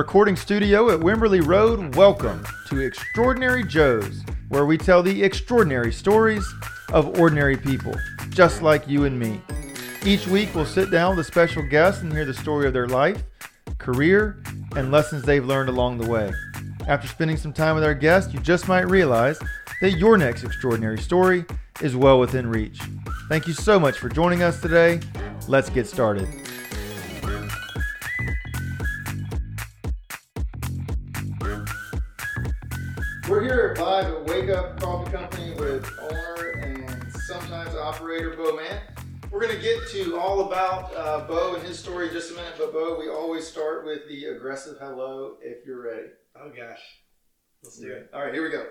recording studio at Wimberley Road, welcome to Extraordinary Joe's, where we tell the extraordinary stories of ordinary people, just like you and me. Each week, we'll sit down with a special guest and hear the story of their life, career, and lessons they've learned along the way. After spending some time with our guest, you just might realize that your next extraordinary story is well within reach. Thank you so much for joining us today. Let's get started. Live at Wake Up Coffee Company with owner and sometimes operator Bo Man. We're going to get to all about uh, Bo and his story in just a minute, but Bo, we always start with the aggressive hello if you're ready. Oh gosh, let's do it. All right, here we go.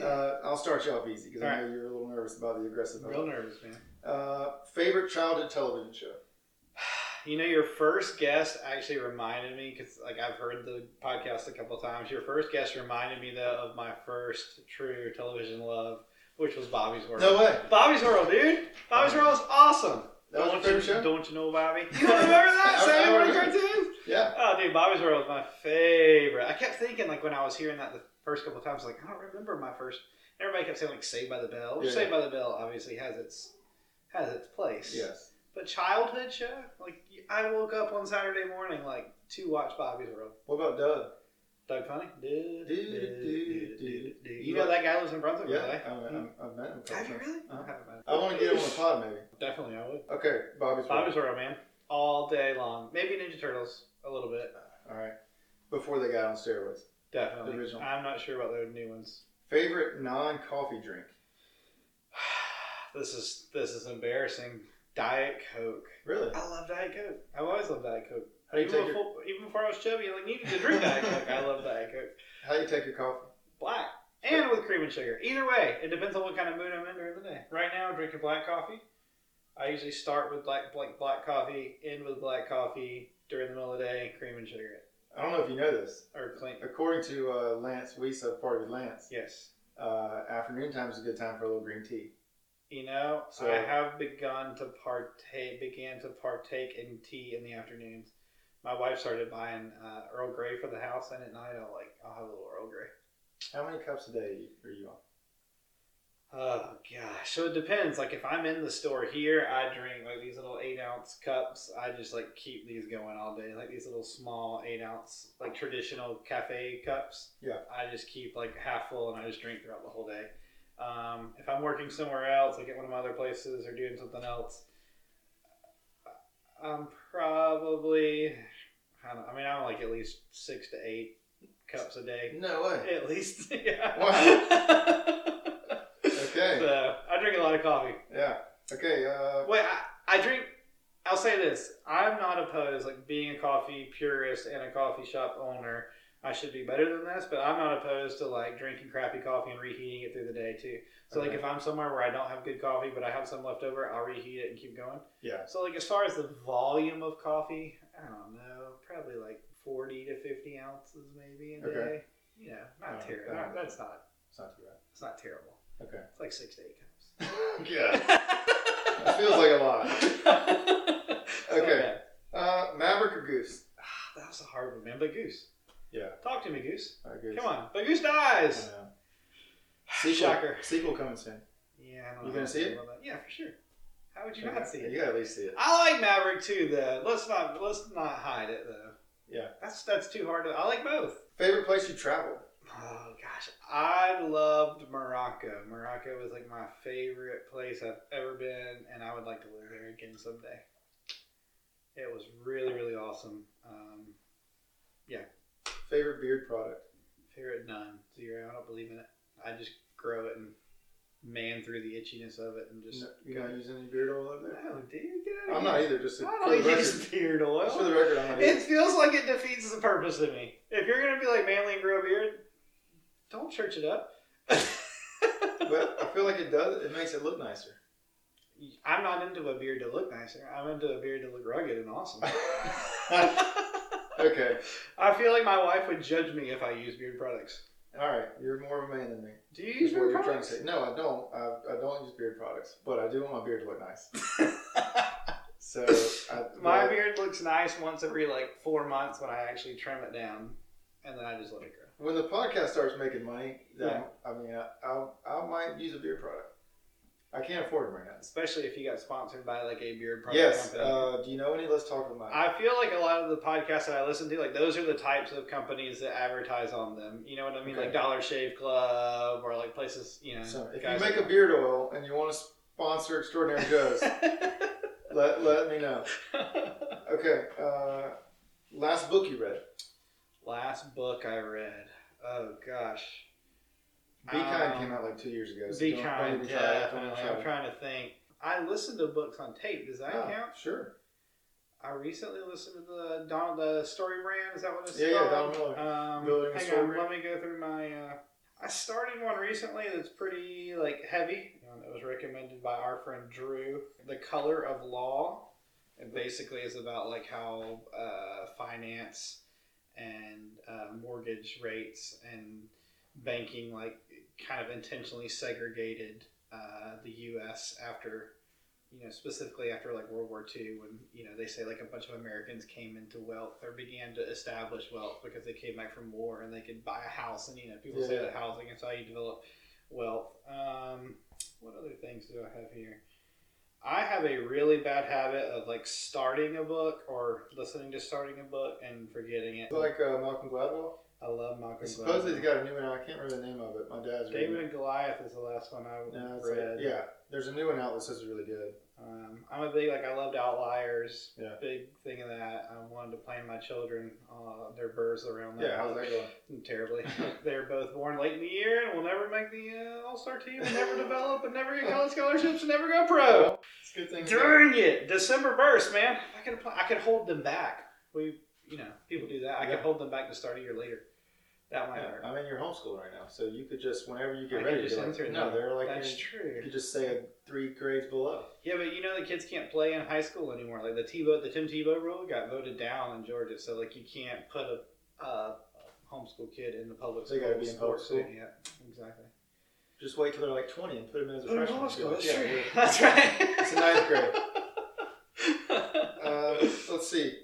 Uh, I'll start you off easy because I know you're a little nervous about the aggressive hello. real nervous, man. Uh, favorite childhood television show? You know, your first guest actually reminded me because, like, I've heard the podcast a couple times. Your first guest reminded me though of my first true television love, which was Bobby's World. No way. Bobby's World, dude. Bobby's World is awesome. That was don't you, show? Don't you know Bobby? You don't remember that? Saturday morning cartoon? Yeah. Oh, dude, Bobby's World was my favorite. I kept thinking, like, when I was hearing that the first couple of times, like, I don't remember my first. Everybody kept saying, like, Saved by the Bell. Which Yeah. Saved by the Bell obviously has its has its place. Yes. But childhood show, like, I woke up on Saturday morning, like, to watch Bobby's World. What about Doug? Doug Funnie? Du- Du- du- du- du- du- du- du. You know that guy lives in Brunswick, Yeah, right? I've met him. Have you really? Uh-huh. I haven't met him. I want to get him on the pod, maybe. Definitely, I would. Okay, Bobby's. World. Bobby's World, man. All day long. Maybe Ninja Turtles, a little bit. All right. Before they got on steroids. Definitely. The original. I'm not sure about the new ones. Favorite non-coffee drink? This is this is embarrassing. Diet Coke. Really? I love Diet Coke. I've always loved Diet Coke. How do you even, take your before, even before I was chubby, I like needed to drink Diet Coke. I love Diet Coke. How do you take your coffee? Black and with cream and sugar. Either way, it depends on what kind of mood I'm in during the day. Right now, I'm drinking black coffee. I usually start with black black black coffee, end with black coffee during the middle of the day, cream and sugar I don't know if you know this. or clean. According to uh, Lance Wiesa, part of Lance, Yes. uh, afternoon time is a good time for a little green tea. You know, So- I have begun to partake, began to partake in tea in the afternoons. My wife started buying uh, Earl Grey for the house, and at night I'll like I'll have a little Earl Grey. How many cups a day are you on? Oh gosh, so it depends. Like if I'm in the store here, I drink like these little eight ounce cups. I just like keep these going all day, like these little small eight ounce, like traditional cafe cups. Yeah. I just keep like half full, and I just drink throughout the whole day. Um, if I'm working somewhere else, like at one of my other places, or doing something else, I'm probably. I, don't, I mean, I'm like at least six to eight cups a day. No way. At least, yeah. Wow. Okay. So I drink a lot of coffee. Yeah. Okay. Uh, Wait, I, I drink. I'll say this: I'm not opposed, like being a coffee purist and a coffee shop owner. I should be better than this, but I'm not opposed to like drinking crappy coffee and reheating it through the day too. So like if I'm somewhere where I don't have good coffee, but I have some left over, I'll reheat it and keep going. yeah. So like as far as the volume of coffee, I don't know, probably like 40 to 50 ounces maybe a Okay. day. You know, not Oh, terrible. Uh, okay. That's not. It's not too bad. It's not terrible. Okay. It's like six to eight cups. yeah. That feels like a lot. Okay. Uh, Maverick or Goose? Ah, that was a hard one, man. But Goose. Yeah. Talk to me, Goose. Uh, Goose. Come on. But Goose I dies. know. Sequel, Shocker. Sequel coming soon. Yeah, I don't You know gonna how see it? about that. Yeah, for sure. How would you not see it? You gotta at least see it. I like Maverick too, though. Let's not let's not hide it though. Yeah. That's that's too hard to. I like both. Favorite place you traveled? Oh gosh, I loved Morocco. Morocco was like my favorite place I've ever been, and I would like to live there again someday. It was really really awesome. Um, Favorite beard product? favorite none zero. I don't believe in it. I just grow it and man through the itchiness of it and just. No, you not using any beard oil over there? No, dude, get out I'm here. not either. Just to, I for the don't record. use beard Just for the record, I'm not It either. feels like it defeats the purpose to me. If you're gonna be like manly and grow a beard, don't church it up. But I feel like it does. It makes it look nicer. I'm not into a beard to look nicer. I'm into a beard to look rugged and awesome. okay. I feel like my wife would judge me if I use beard products. All right. You're more of a man than me. Do you Is use what beard you're trying to products? say. No, I don't. I, I don't use beard products, but I do want my beard to look nice. So I, my beard looks nice once every like four months when I actually trim it down. and then I just let it grow. When the podcast starts making money, then I mean, I, I'll, I might use a beard product. I can't afford them right now. Especially if you got sponsored by like a beard product Yes. company. Uh, do you know any? Let's talk about. It. I feel like a lot of the podcasts that I listen to, like those are the types of companies that advertise on them. You know what I mean? Okay. Like Dollar Shave Club or like places, you know. So if you make like a beard oil and you want to sponsor Extraordinary Joe's, let, let me know. Okay. Uh, last book you read? Last book I read. Oh gosh. Be Kind Um, came out like two years ago. so Be kind, even try it. Don't definitely. I'm trying to think. I listened to books on tape. Does that Oh, count? Sure. I recently listened to the Donald the Story Brand. Is that what it's Yeah, yeah, called? Donald Miller. Um, a hang on, Brand. let me go through my. Uh, I started one recently that's pretty like heavy. It was recommended by our friend Drew. The Color of Law. It basically is about like how uh, finance and uh, mortgage rates and banking like kind of intentionally segregated uh, the U.S. after you know, specifically after like World War II, when you know they say like a bunch of Americans came into wealth or began to establish wealth because they came back from war and they could buy a house, and you know people say that housing is how you develop wealth. Um, what other things do I have here? I have a really bad habit of like starting a book or listening to starting a book and forgetting it. Like uh, Malcolm Gladwell. I love Malcolm. Supposedly he's got a new one. I can't remember the name of it. My dad's David it. and Goliath is the last one I it's like- read. yeah, there's a new one out that says it's really good. Um, I'm a big like I loved Outliers. Yeah. Big thing of that. I wanted to plan my children uh, their births around that. Yeah, how's that going? Terribly. They're both born late in the year and will never make the uh, All Star team. And never develop and never get college scholarships and never go pro. It's a good thing. Dang it! December burst, man. I could I could hold them back. We you know people do that. I Yeah. could hold them back to start a year later. That might hurt. I mean, you're homeschooled right now, so you could just whenever you I get could ready, just be like, enter no, them. they're like That's in- true. You could just say three grades below. Yeah, but you know the kids can't play in high school anymore. Like the Tebow, the Tim Tebow rule got voted down in Georgia, so like you can't put a, homeschool kid in the public school. They gotta be in public sports school. team. Yeah, exactly. Just wait till they're like 20 and put them in as a Put 'em in freshman. school. That's Yeah, true. That's right. It's a ninth grade. Uh, let's see.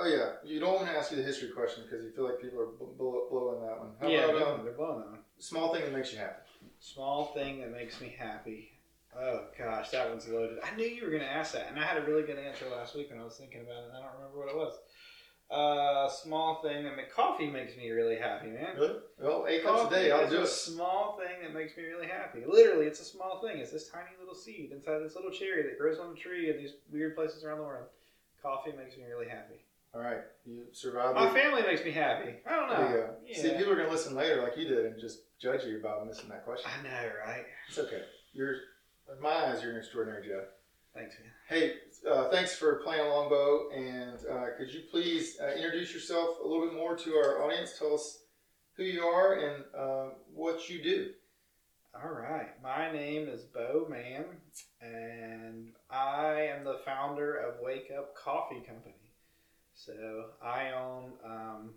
Oh yeah, you don't want to ask you the history question because you feel like people are bl- blow, blowing that one. How yeah, about they're, um, they're blowing that one. small thing that makes you happy? Small thing that makes me happy. Oh gosh, that one's loaded. I knew you were going to ask that, and I had a really good answer last week when I was thinking about it. and I don't remember what it was. Uh, small thing that make coffee makes me really happy, man. Really? Well, eight cups a day, I'll do a it. small thing that makes me really happy. Literally, it's a small thing. It's this tiny little seed inside this little cherry that grows on a tree in these weird places around the world. Coffee makes me really happy. All right, you survived. My it. family makes me happy. I don't know. There you go. Yeah. See, people are gonna listen later, like you did, and just judge you about missing that question. I know, right? It's okay. You're, in my eyes, you're an extraordinary Joe. Thanks, man. Hey, uh, thanks for playing Longbow, and uh, could you please uh, introduce yourself a little bit more to our audience? Tell us who you are and uh, what you do. All right. My name is Bo Mann, and I am the founder of Wake Up Coffee Company. So I own um,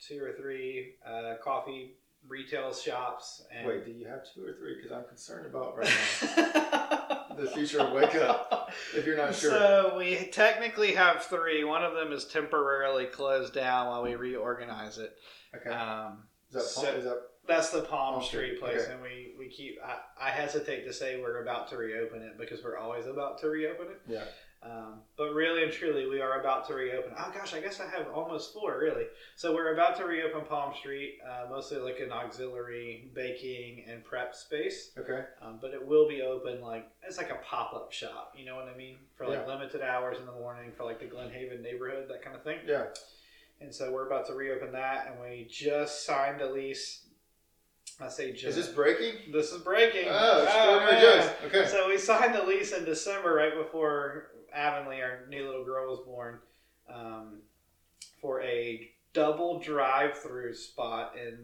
two or three uh, coffee retail shops. And Wait, do you have two or three? Because I'm concerned about right now the future of Wake Up. If you're not sure, So we technically have three. One of them is temporarily closed down while we reorganize it. okay. Um, Is that, so- is that that's the Palm Palm Street Street, place, okay. and we, we keep. I, I hesitate to say we're about to reopen it because we're always about to reopen it. yeah? Um, but really and truly, we are about to reopen. Oh gosh, I guess I have almost four really. So we're about to reopen Palm Street, uh, mostly like an auxiliary baking and prep space. Okay. Um, but it will be open like it's like a pop up shop. You know what I mean? For like Yeah. limited hours in the morning for like the Glen Haven neighborhood, that kind of thing. Yeah. And so we're about to reopen that, and we just signed a lease. I say just. Is this breaking? This is breaking. Oh, extraordinary man. Joe's. Okay. So we signed the lease in December, right before Avonlea, our new little girl, was born, um, for a double drive-through spot in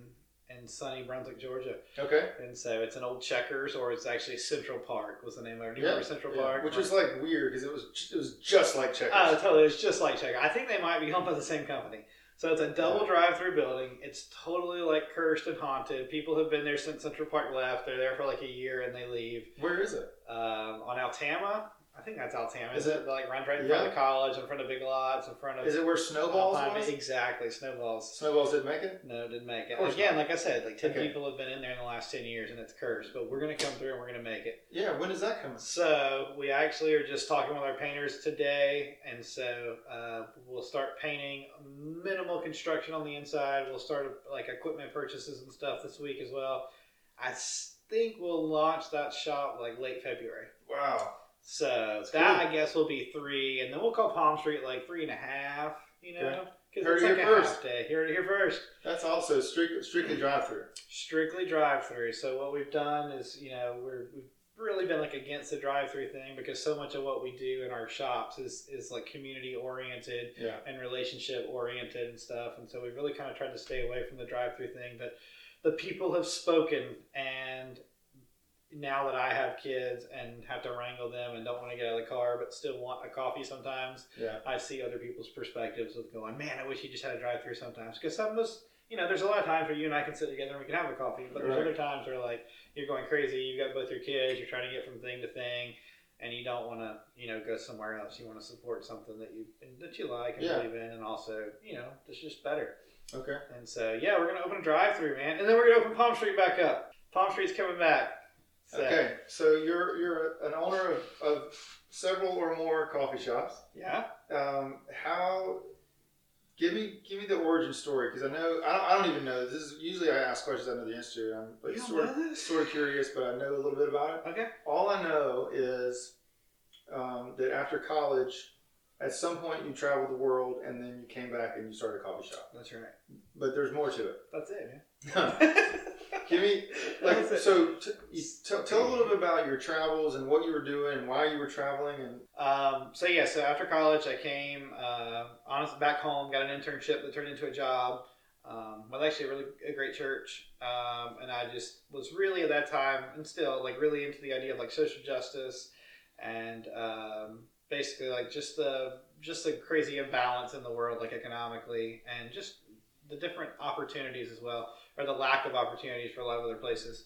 in sunny Brunswick, Georgia. Okay. And so it's an old Checkers, or it's actually Central Park was the name of it. Do you Yeah, remember Central Yeah, Park? Which was like weird because it was it was just like checkers. Oh, totally. It was just like Checkers. I think they might be owned by the same company. So it's a double drive-through building. It's totally like cursed and haunted. People have been there since Central Park left. They're there for like a year and they leave. Where is it? Um, on Altama, I think that's Altama. Is Is it- like runs right in front Yeah. of college, in front of Big Lots, in front of Is it where Snowballs Alpine? was? Exactly, snowballs. Snowballs didn't make it. No, didn't make it. Again, not. like I said, like ten Okay. people have been in there in the last ten years, and it's cursed. But we're gonna come through and we're gonna make it. Yeah. When does that come? So we actually are just talking with our painters today, and so uh, we'll start painting minimal construction on the inside. We'll start like equipment purchases and stuff this week as well. I think we'll launch that shop like late February. Wow. So That's that cool. I guess will be three, and then we'll call Palm Street like three and a half. You know, because it's like here a first. half day. Here, here first. That's also strictly strictly drive through. strictly drive through. So what we've done is, you know, we're we've really been like against the drive through thing because so much of what we do in our shops is is like community oriented Yeah. and relationship oriented and stuff. And so we've really kind of tried to stay away from the drive through thing. But the people have spoken and now that I have kids and have to wrangle them and don't want to get out of the car but still want a coffee sometimes, Yeah. I see other people's perspectives of going, man, I wish you just had a drive through sometimes. Because some of us, you know, there's a lot of times where you and I can sit together and we can have a coffee, but there's Right. other times where like you're going crazy, you've got both your kids, you're trying to get from thing to thing, and you don't want to, you know, go somewhere else. You want to support something that you that you like and Yeah. believe in, and also, you know, it's just better. Okay. And so, yeah, we're gonna open a drive through, man, and then we're gonna open Palm Street back up. Palm Street's coming back. So, Okay. So you're you're an owner of, of several or more coffee shops. Yeah. Um, how? Give me give me the origin story because I know I don't, I don't even know this is usually I ask questions I know the answer to. I'm don't sort of sort of curious, but I know a little bit about it. Okay. All I know is um, that after college, at some point you traveled the world and then you came back and you started a coffee shop. That's right. But there's more to it. That's it, Give me like so. T- you tell tell a little bit about your travels and what you were doing and why you were traveling and Um, so yeah, so after college, I came uh, honestly back home, got an internship that turned into a job. Um, with actually a really a great church, um, and I just was really at that time and still like really into the idea of like social justice and um, basically like just the just the crazy imbalance in the world like economically and just the different opportunities as well or the lack of opportunities for a lot of other places.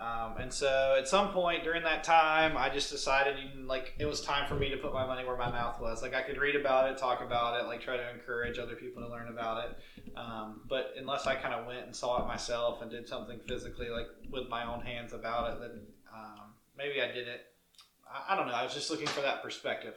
Um, and so at some point during that time, I just decided like it was time for me to put my money where my mouth was. Like I could read about it, talk about it, like try to encourage other people to learn about it. Um, but unless I kind of went and saw it myself and did something physically, like with my own hands about it, then um, maybe I did it. I, I don't know. I was just looking for that perspective.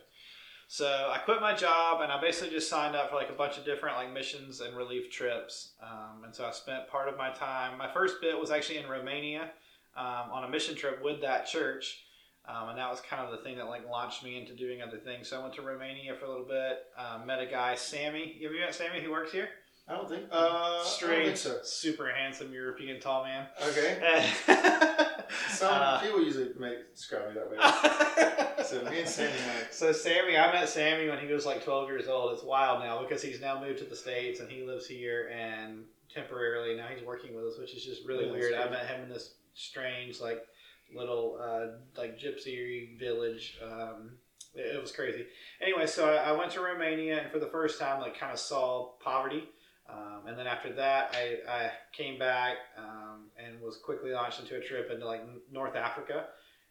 So I quit my job and I basically just signed up for like a bunch of different like missions and relief trips. Um, and so I spent part of my time. My first bit was actually in Romania um, on a mission trip with that church. Um, and that was kind of the thing that like launched me into doing other things. So I went to Romania for a little bit. Um, met a guy, Sammy. You ever met Sammy who works here? I don't think uh, I don't think so. super handsome European tall man. Okay. Some Uh, people usually make describe me that way. So me and Sandy like So Sammy, I met Sammy when he was like 12 years old. It's wild now because he's now moved to the states and he lives here and temporarily now he's working with us, which is just really Yeah, that's weird. I crazy. met him in this strange like little uh, like gypsy village. Um, it, it was crazy. Anyway, so I, I went to Romania and for the first time like kind of saw poverty. Um, and then after that, I, I came back um, and was quickly launched into a trip into like North Africa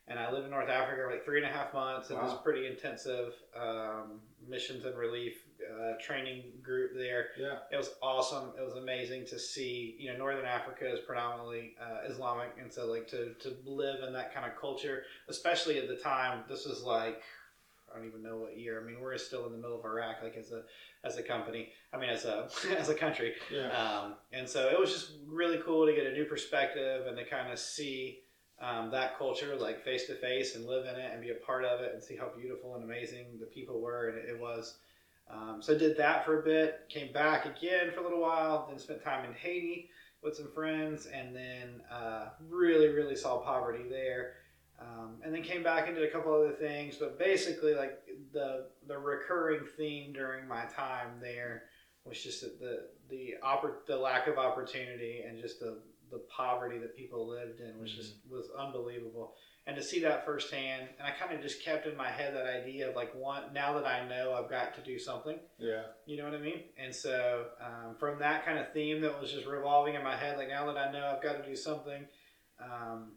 and I lived in North Africa for like three and a half months. It was Wow. pretty intensive um, missions and relief uh, training group there. yeah. It was awesome. It was amazing to see. You know, Northern Africa is predominantly uh, Islamic, and so like to to live in that kind of culture, especially at the time. This was like I don't even know what year. I mean, we're still in the middle of Iraq, like as a as a company. I mean, as a as a country. Yeah. Um, and so it was just really cool to get a new perspective and to kind of see um, that culture like face to face and live in it and be a part of it and see how beautiful and amazing the people were and it was. Um, so did that for a bit, came back again for a little while, then spent time in Haiti with some friends, and then uh, really, really saw poverty there. Um, and then came back and did a couple other things, but basically, like the the recurring theme during my time there was just that the the oppor- the lack of opportunity and just the the poverty that people lived in was just was unbelievable. And to see that firsthand and i kind of just kept in my head that idea of like one now that i know i've got to do something. Yeah. you know what i mean? And so um, from that kind of theme that was just revolving in my head like now that i know i've got to do something um,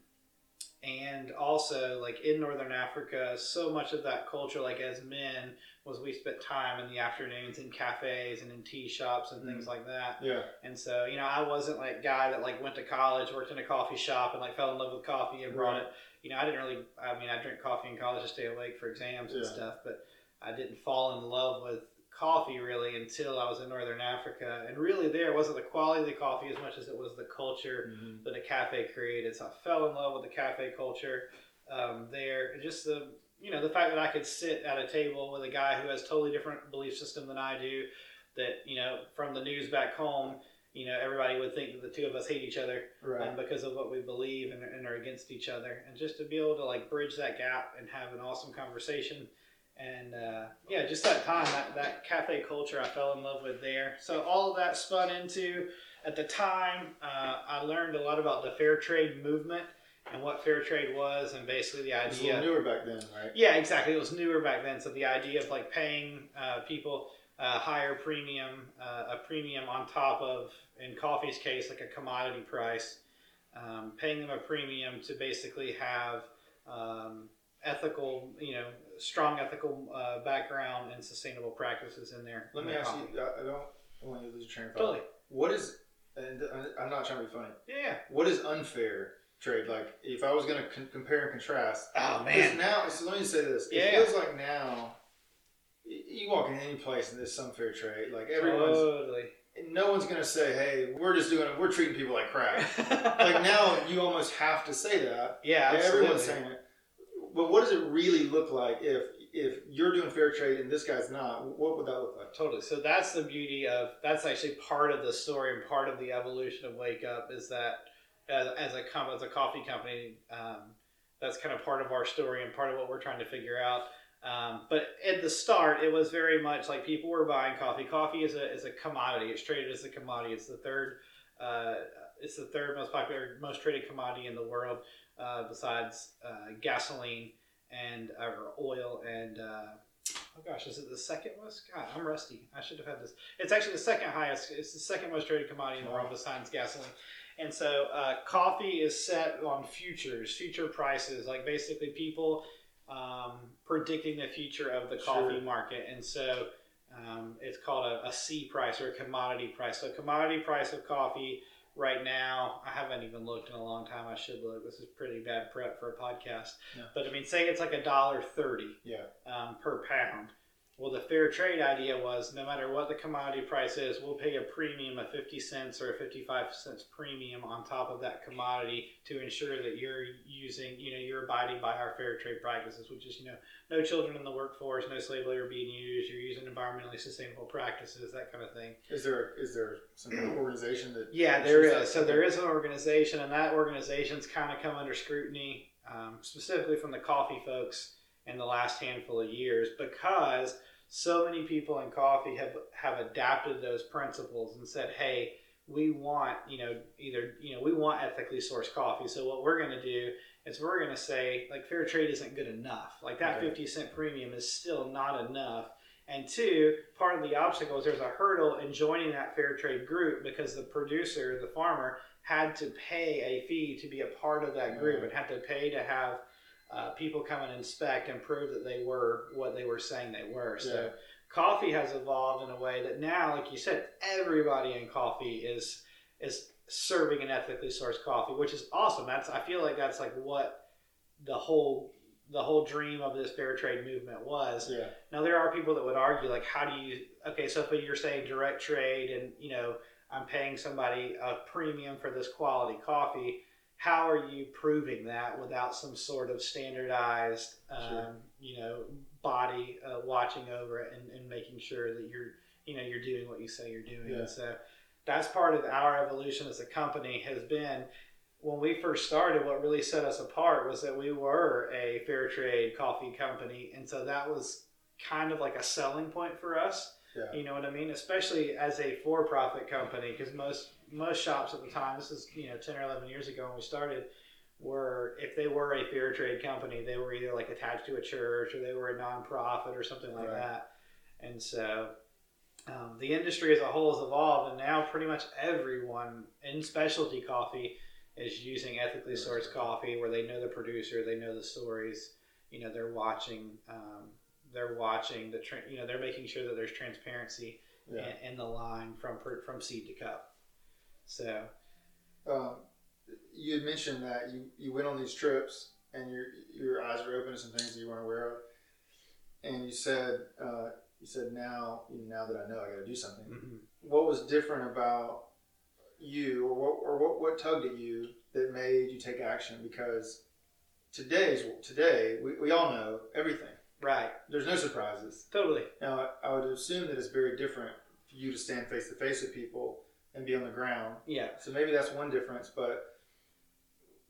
and also like in northern africa so much of that culture like as men was we spent time in the afternoons in cafes and in tea shops and things mm. like that Yeah. and so you know i wasn't like guy that like went to college worked in a coffee shop and like fell in love with coffee and brought Right. it you know i didn't really i mean i drink coffee in college to stay awake for exams and stuff but i didn't fall in love with coffee really until i was in northern africa and really there wasn't the quality of the coffee as much as it was the culture Mhm. that a cafe created. So I fell in love with the cafe culture um, there. And Just the you know the fact that I could sit at a table with a guy who has totally different belief system than I do. That you know from the news back home, you know everybody would think that the two of us hate each other Right. um, because of what we believe and, and are against each other. And just to be able to like bridge that gap and have an awesome conversation. And uh, yeah, just that time, that, that cafe culture I fell in love with there. So all of that spun into, at the time, uh, I learned a lot about the fair trade movement and what fair trade was, and basically the It's a little idea. newer back then, right? Yeah, exactly. It was newer back then. So the idea of like paying uh, people a higher premium, uh, a premium on top of, in coffee's case, like a commodity price, um, paying them a premium to basically have um, ethical, you know, strong ethical uh, background and sustainable practices in there. Let in me ask you. I don't want you to lose your train of thought. Totally. What is? And I- I'm not trying to be funny. Yeah. What is unfair trade like? If I was going to con- compare and contrast, Oh man. now, so let me say this. It Yeah. feels like now, you walk in any place and there's some fair trade. Like everyone's, Totally. no one's gonna say, "Hey, we're just doing it. We're treating people like crap." like now, you almost have to say that. Yeah, Yeah, everyone's absolutely. saying it. But what does it really look like if if you're doing fair trade and this guy's not? What would that look like? Totally. So that's the beauty of that's actually part of the story and part of the evolution of Wake Up is that as, as a as a coffee company, um, that's kind of part of our story and part of what we're trying to figure out. Um, but at the start, it was very much like people were buying coffee. Coffee is a is a commodity. It's traded as a commodity. It's the third. Uh, it's the third most popular, most traded commodity in the world, uh, besides uh, gasoline and or oil and. Uh, Oh gosh, is it the second most? God, I'm rusty. I should have had this. It's actually the second highest. It's the second most traded commodity in the world besides gasoline. And so, uh, coffee is set on futures, future prices, like basically people um, predicting the future of the coffee Sure. market. And so, um, it's called a, a C price or a commodity price. So, commodity price of coffee right now, I haven't even looked in a long time. I should look. This is pretty bad prep for a podcast. Yeah. But I mean, say it's like a dollar thirty Yeah. um, per pound. Well, the fair trade idea was no matter what the commodity price is, we'll pay a premium of 50 cents or a 55 cents premium on top of that commodity to ensure that you're using, you know, you're abiding by our fair trade practices, which is, you know, no children in the workforce, no slave labor being used, you're using environmentally sustainable practices, that kind of thing. Is there is there some organization that? Yeah, there is. So there is an organization, and that organization's kind of come under scrutiny, um, specifically from the coffee folks in the last handful of years, because so many people in coffee have have adapted those principles and said, "Hey, we want you know either you know we want ethically sourced coffee. So what we're going to do is we're going to say like fair trade isn't good enough. Like that Okay. fifty cent premium is still not enough." And two, part of the obstacle is there's a hurdle in joining that fair trade group because the producer, the farmer, had to pay a fee to be a part of that group and had to pay to have uh, people come and inspect and prove that they were what they were saying they were. So Yeah. coffee has evolved in a way that now, like you said, everybody in coffee is is serving an ethically sourced coffee, which is awesome. That's I feel like that's like what the whole the whole dream of this fair trade movement was. Yeah. Now there are people that would argue like, how do you? Okay, so if you're saying direct trade, and you know, I'm paying somebody a premium for this quality coffee. How are you proving that without some sort of standardized, um, Sure. you know, body uh, watching over it and, and making sure that you're, you know, you're doing what you say you're doing? Yeah. And so that's part of our evolution as a company has been when we first started, what really set us apart was that we were a fair trade coffee company, and so that was kind of like a selling point for us. Yeah. You know what I mean? Especially as a for-profit company, because most most shops at the time, this is you know ten or eleven years ago when we started, were if they were a fair trade company, they were either like attached to a church or they were a nonprofit or something like Right. that. And so um, the industry as a whole has evolved, and now pretty much everyone in specialty coffee is using ethically sourced coffee where they know the producer, they know the stories. You know, they're watching. Um, they're watching the. Tra- you know, they're making sure that there's transparency Yeah. in, in the line from from seed to cup. So Um, you had mentioned that you, you went on these trips and your your eyes were open to some things that you weren't aware of, and you said uh, you said now now that I know I got to do something. mhm. What was different about you, or what or what, what tugged at you that made you take action? Because today's today we, we all know everything. right, There's no surprises. totally. Now I would assume that it's very different for you to stand face to face with people and be on the ground Yeah. so maybe that's one difference. But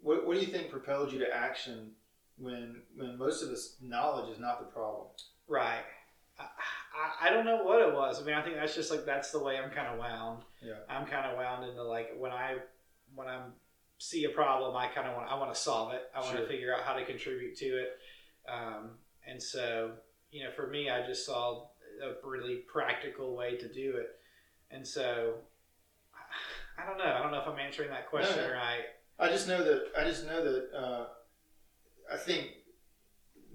what, what do you think propelled you to action when when most of this knowledge is not the problem? Right. I, I, I don't know what it was. I mean, I think that's just like that's the way I'm kind of wound. Yeah. I'm kind of wound into like when I when I see a problem, I kind of want I want to solve it. I want Sure. to figure out how to contribute to it. Um, and so, you know, for me, I just saw a really practical way to do it. And so, I- don't know. I don't know if I'm answering that question No, no. right. I just know that I just know that uh, I think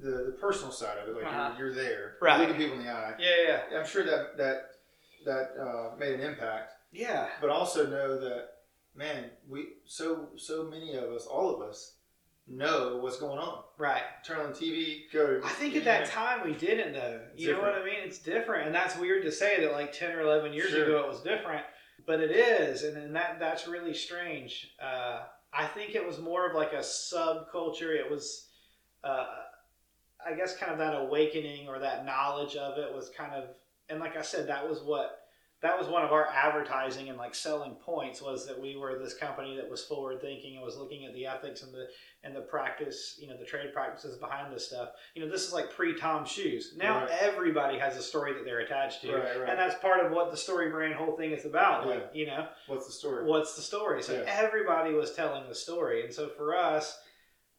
the the personal side of it, like Uh-huh. you're, you're there, Right. looking people in the eye. Yeah, yeah, I'm sure that that that uh, made an impact, yeah. but also know that man, we so so many of us, all of us, know what's going on. Right. Turn on TV, go to. I think at that time we didn't though. You know what I mean? It's different, and that's weird to say that like ten or eleven years Sure. ago it was different, but it is, and, and that that's really strange. Uh, I think it was more of like a subculture. It was, uh, I guess, kind of that awakening or that knowledge of it was kind of, and like I said, that was what. That was one of our advertising and like selling points was that we were this company that was forward thinking and was looking at the ethics and the and the practice, you know, the trade practices behind this stuff. You know, this is like pre Tom Shoes. Now Right. everybody has a story that they're attached to. Right, right. And that's part of what the story brand whole thing is about. Yeah. Like, you know, What's the story? what's the story? So Yeah. everybody was telling the story. And so for us,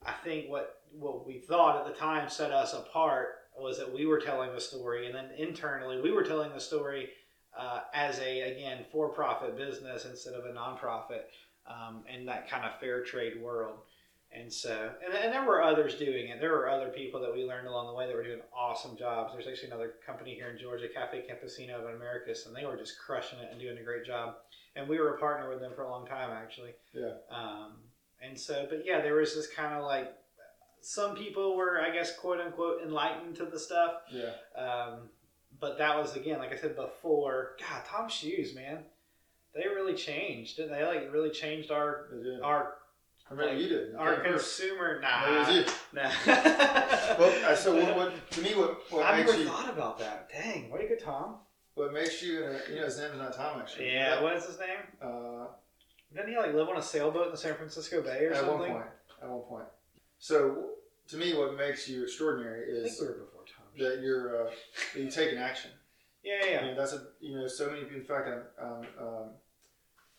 I think what what we thought at the time set us apart was that we were telling the story and then internally we were telling the story uh, as a again for-profit business instead of a nonprofit um, in that kind of fair trade world. And so, and, and there were others doing it. There were other people that we learned along the way that were doing awesome jobs. There's actually another company here in Georgia, Cafe Campesino of Americus, and they were just crushing it and doing a great job. And we were a partner with them for a long time, actually. Yeah. Um, and so, but yeah, there was this kind of like some people were, I guess, quote unquote, enlightened to the stuff. Yeah. Um, but that was again, like I said before. God, Tom Shoes, man, they really changed. Didn't they? Like really changed our our I remember like, you did. You our first. consumer. Maybe Nah, it was you. nah. Well, so what, what to me what what I makes never you thought about that. Dang, way to go, Tom. what makes you uh, you know his name is not Tom actually. Yeah, what is his name? Uh, Didn't he like live on a sailboat in the San Francisco Bay or at something? At one point. At one point. So to me, what makes you extraordinary I think is we were. That you're uh, that you take an action. Yeah, I yeah. mean, that's a you know so many. In fact, I'm um, um,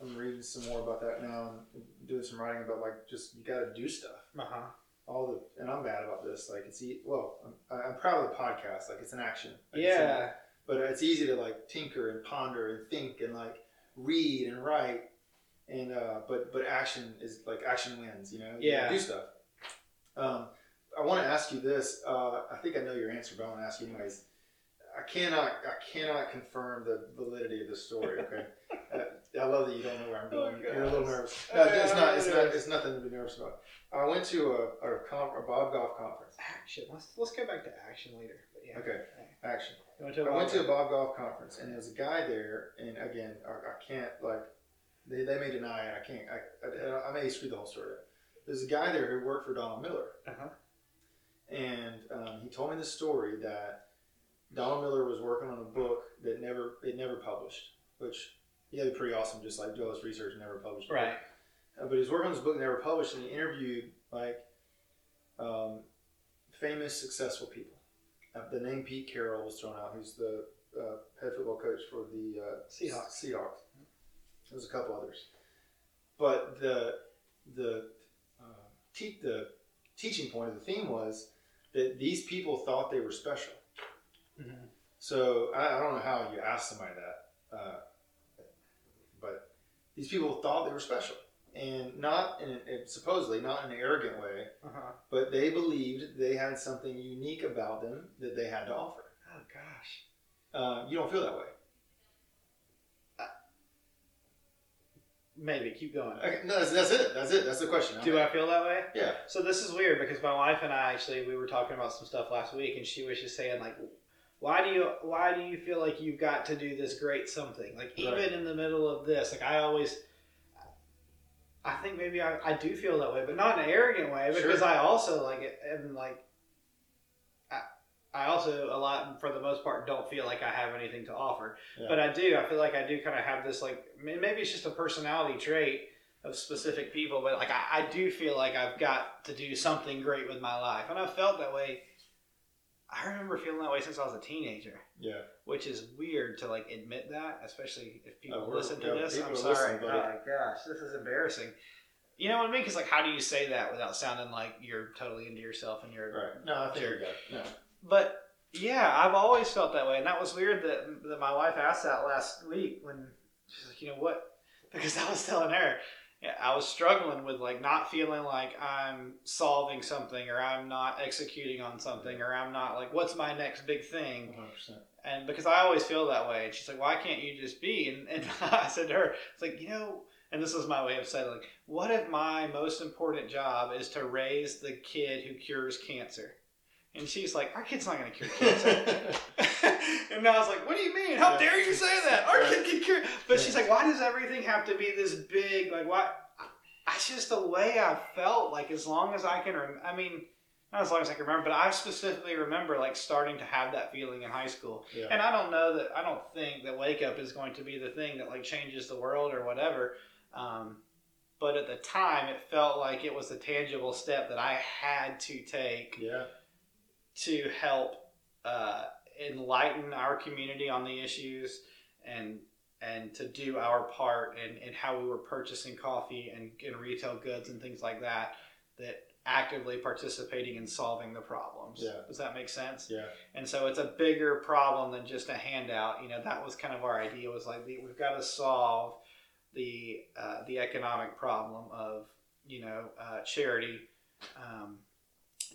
I'm reading some more about that now and doing some writing about like just you got to do stuff. Uh huh. All the and I'm bad about this. Like it's e- well, I'm, I'm proud of the podcast. Like it's an action. Like, it's an- Yeah. but it's easy to like tinker and ponder and think and like read and write and uh but but action is like action wins you know You Yeah. do stuff um i want to ask you this uh i think i know your answer but i want to ask you anyways i cannot i cannot confirm the validity of this story okay uh, i love that you don't know where i'm Oh, going you're a little nervous no, it's not it's not it's nothing to be nervous about i went to a, a, a Bob Goff conference Action. Let's let's go back to action later. But yeah. Okay. action You went to I went to a Bob- Goff conference, and there was a guy there, and again, I, I can't like they, they may deny it. I can't. I, I, I may screw the whole story up. There's a guy there who worked for Donald Miller, Uh-huh. And um, he told me the story that Donald Miller was working on a book that never it never published, which yeah, pretty awesome. Just like do all this research and never published. Right. Uh, but he was working on this book never published, and he interviewed like um, famous, successful people. Uh, the name Pete Carroll was thrown out, who's the uh, head football coach for the uh, Seahawks. Seahawks. There's a couple others, but the the uh, te- the teaching point of the theme was that these people thought they were special. Mhm. So I, I don't know how you ask somebody that, uh, but these people thought they were special. and not in supposedly not in an arrogant way, Uh-huh. but they believed they had something unique about them that they had to offer. Oh gosh. Uh, you don't feel that way. Maybe keep going. Okay, no, that's, that's it. That's it. That's the question. Do I feel that way? Yeah. So this is weird because my wife and I actually we were talking about some stuff last week, and she was just saying like, why do you why do you feel like you've got to do this great something? Like even Right. in the middle of this, like I always. I think maybe I, I do feel that way, but not in an arrogant way because Sure. I also like it and like I also a lot for the most part don't feel like I have anything to offer. Yeah. But I do. I feel like I do kind of have this like maybe it's just a personality trait of specific people, but like I, I do feel like I've got to do something great with my life, and I've felt that way. I remember feeling that way since I was a teenager, Yeah. which is weird to like admit that, especially if oh, people Oh, listen to yeah, this. I'm sorry. oh my gosh, this is embarrassing. You know what I mean? Because like, how do you say that without sounding like you're totally into yourself and you're Right. No, I think you got it. No. But yeah, I've always felt that way, and that was weird that that my wife asked that last week when she's like, you know what? Because I was telling her, yeah, I was struggling with like not feeling like I'm solving something or I'm not executing on something or I'm not like what's my next big thing 100%. and because I always feel that way and she's like why can't you just be and, and I said to her it's like you know and this is my way of saying like what if my most important job is to raise the kid who cures cancer and she's like our kid's not going to cure cancer and I was like, "What do you mean? How Yeah. dare you say that? Our kid can cure." But she's like, "Why does everything have to be this big? Like, why?" That's just the way I felt. Like, as long as I can, rem- I mean, not as long as I can remember, but I specifically remember like starting to have that feeling in high school. yeah. And I don't know that I don't think that wake up is going to be the thing that like changes the world or whatever. Um, but at the time, it felt like it was a tangible step that I had to take yeah. To help uh, enlighten our community on the issues and and to do our part in, in how we were purchasing coffee and, and retail goods and things like that that actively participating in solving the problems Yeah. does that make sense Yeah. and so it's a bigger problem than just a handout you know that was kind of our idea was like the- we've got to solve the uh, the economic problem of you know uh, charity um,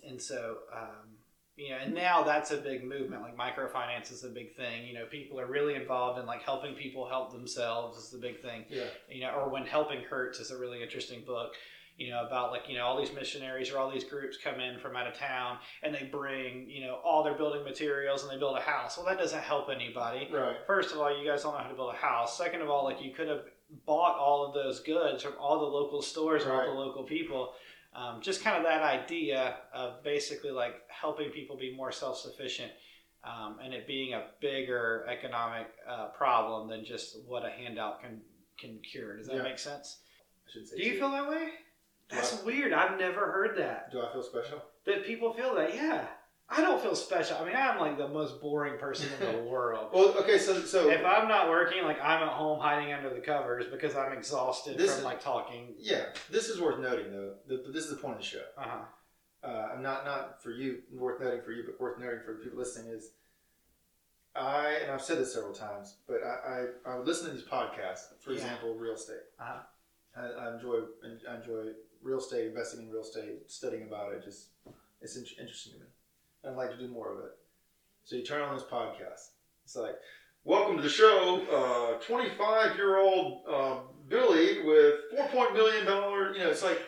and so um, you know and now that's a big movement like microfinance is a big thing you know people are really involved in like helping people help themselves is the big thing Yeah. you know, or when helping hurts is a really interesting book, you know, about like, you know, all these missionaries or all these groups come in from out of town and they bring, you know, all their building materials and they build a house. Well, that doesn't help anybody. Right. First of all, you guys don't know how to build a house. Second of all, like you could have bought all of those goods from all the local stores or all Right. the local people. Um, just kind of that idea of basically like helping people be more self sufficient um, and it being a bigger economic uh, problem than just what a handout can can cure. Does that Yeah. make sense? I should say. Do you too. feel that way? That's Well- weird. I've never heard that. Do I feel special? That people feel that. Yeah. I don't feel special. I mean, I'm like the most boring person in the world. Well, okay. So, so If I'm not working, like I'm at home hiding under the covers because I'm exhausted This from is- like talking. yeah, this is worth noting though. The, this is the point of the show. Uh huh. Uh, I'm not not for you, worth noting for you, but worth noting for the people listening is, I and I've said this several times, but I I, I would listen to these podcasts. For Yeah. example, real estate. Uh-huh. I, I enjoy I enjoy real estate, investing in real estate, studying about it. Just it's in- interesting to me. I'd like to do more of it. So you turn on this podcast. It's like, welcome to the show. Twenty five year old uh, Billy with four point million dollar. You know, it's like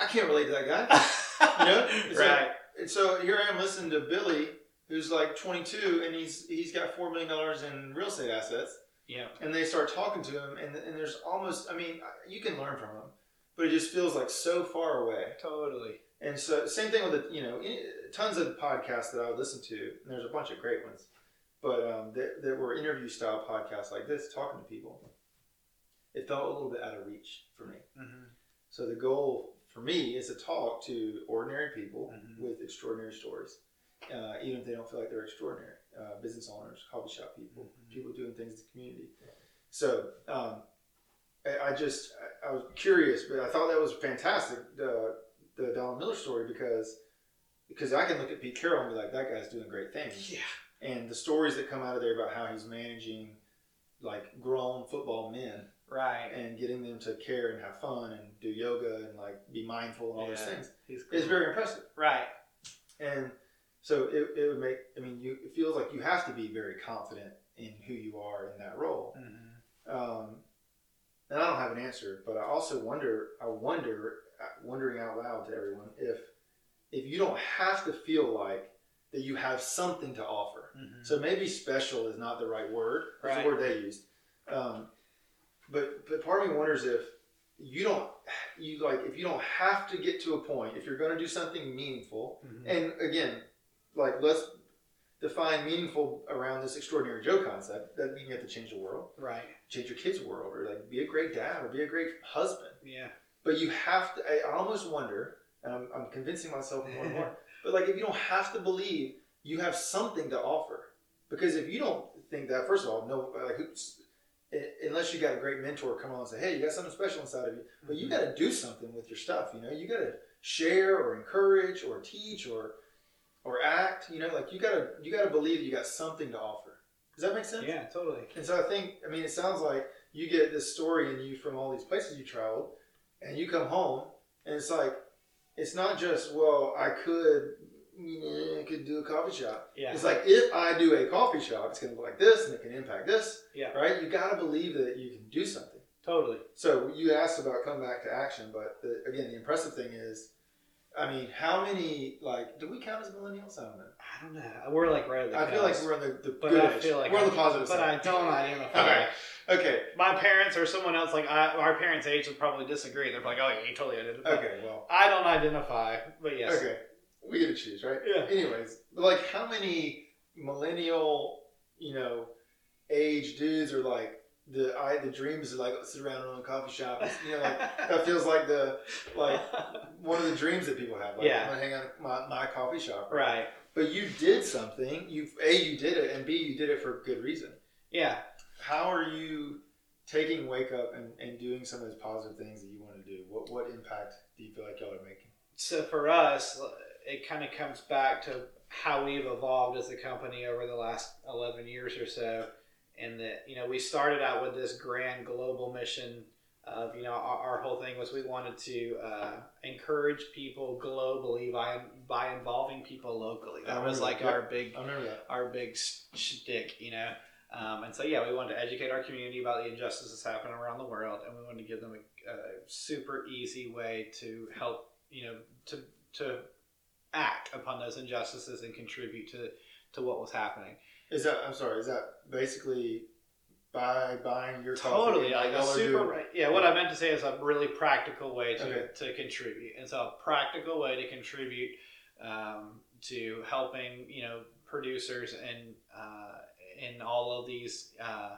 I can't relate to that guy. You know, it's like- right. And so here I am listening to Billy, who's like 22, and he's he's got four million dollars in real estate assets. yeah. And they start talking to him, and and there's almost, I mean, you can learn from him, but it just feels like so far away. Totally. And so same thing with the, you know, tons of podcasts that I would listen to, and there's a bunch of great ones, but um, that, that were interview style podcasts like this, talking to people. It felt a little bit out of reach for me. Mm-hmm. So the goal for me is to talk to ordinary people Mhm. with extraordinary stories, uh, even if they don't feel like they're extraordinary. Uh, business owners, coffee shop people, Mhm. people doing things in the community. So um, I, I just I, I was curious, but I thought that was fantastic. The the Donald Miller story because because I can look at Pete Carroll and be like, that guy's doing great things, Yeah. and the stories that come out of there about how he's managing like grown football men right. and getting them to care and have fun and do yoga and like be mindful and all those things He's is very impressive. right. And so it, it would make, I mean, you, it feels like you have to be very confident in who you are in that role. Mhm. Um, and I don't have an answer, but I also wonder, I wonder, wondering out loud to everyone, if, if you don't have to feel like that you have something to offer. Mhm. So maybe special is not the right word. That's Right. the word they used. Um, but but part of me wonders if you don't you like if you don't have to get to a point if you're going to do something meaningful Mhm. and again like let's define meaningful around this extraordinary joe concept that means you have to change the world right. change your kids world or like be a great dad or be a great husband Yeah. But you have to i, almost wonder and I'm, I'm convincing myself more and more but like if you don't have to believe you have something to offer. Because if you don't think that first of all no like unless you got a great mentor come along and say hey you got something special inside of you but you mm-hmm. got to do something with your stuff you know? You got to share or encourage or teach or or act you know? Like you got to you got to believe you got something to offer. Does that make sense? Yeah. Totally. and so I think, I mean, it sounds like you get this story in you from all these places you traveled, and you come home, and it's like, it's not just, well, I could, you know, I could do a coffee shop. Yeah. It's like, if I do a coffee shop, it's going to look like this, and it can impact this, Yeah. right? You got to believe that you can do something. Totally. So you asked about come back to action, but the, again, the impressive thing is, I mean, how many, like, do we count as millennials? I don't know. I don't know. We're like right at the I feel like we're on the, the But good I edge. feel like we're on the positive But side. I don't identify. Okay. Okay. My parents or someone else, like I, our parents' age, would probably disagree. They're like, "Oh yeah, you totally identify." Okay. Well. I don't identify, but yes. Okay, we get to choose, right? Yeah. Anyways, like how many millennial, you know, age dudes are like the I the dreams is like sit around in a coffee shop. It's, you know, like that feels like the like one of the dreams that people have. Like, Yeah. I'm gonna hang out at my, my coffee shop. right. But you did something. You a you did it, and b you did it for good reason. Yeah. How are you taking wake up and, and doing some of those positive things that you want to do? What what impact do you feel like y'all are making? So for us, it kind of comes back to how we've evolved as a company over the last 11 years or so. And that, you know, we started out with this grand global mission of, you know, our, our whole thing was we wanted to uh, encourage people globally by, by involving people locally. That was like that. our big I remember that. our big shtick, you know. Um, and so, yeah, we wanted to educate our community about the injustices happening around the world, and we wanted to give them a, a super easy way to help, you know, to to act upon those injustices and contribute to to what was happening. Is that I'm sorry? Is that basically by buying your coffee? Totally, and like a super. doing- yeah, what I meant to say is a really practical way to, Okay. to contribute. It's a practical way to contribute um, to helping you know producers in uh, in all of these uh,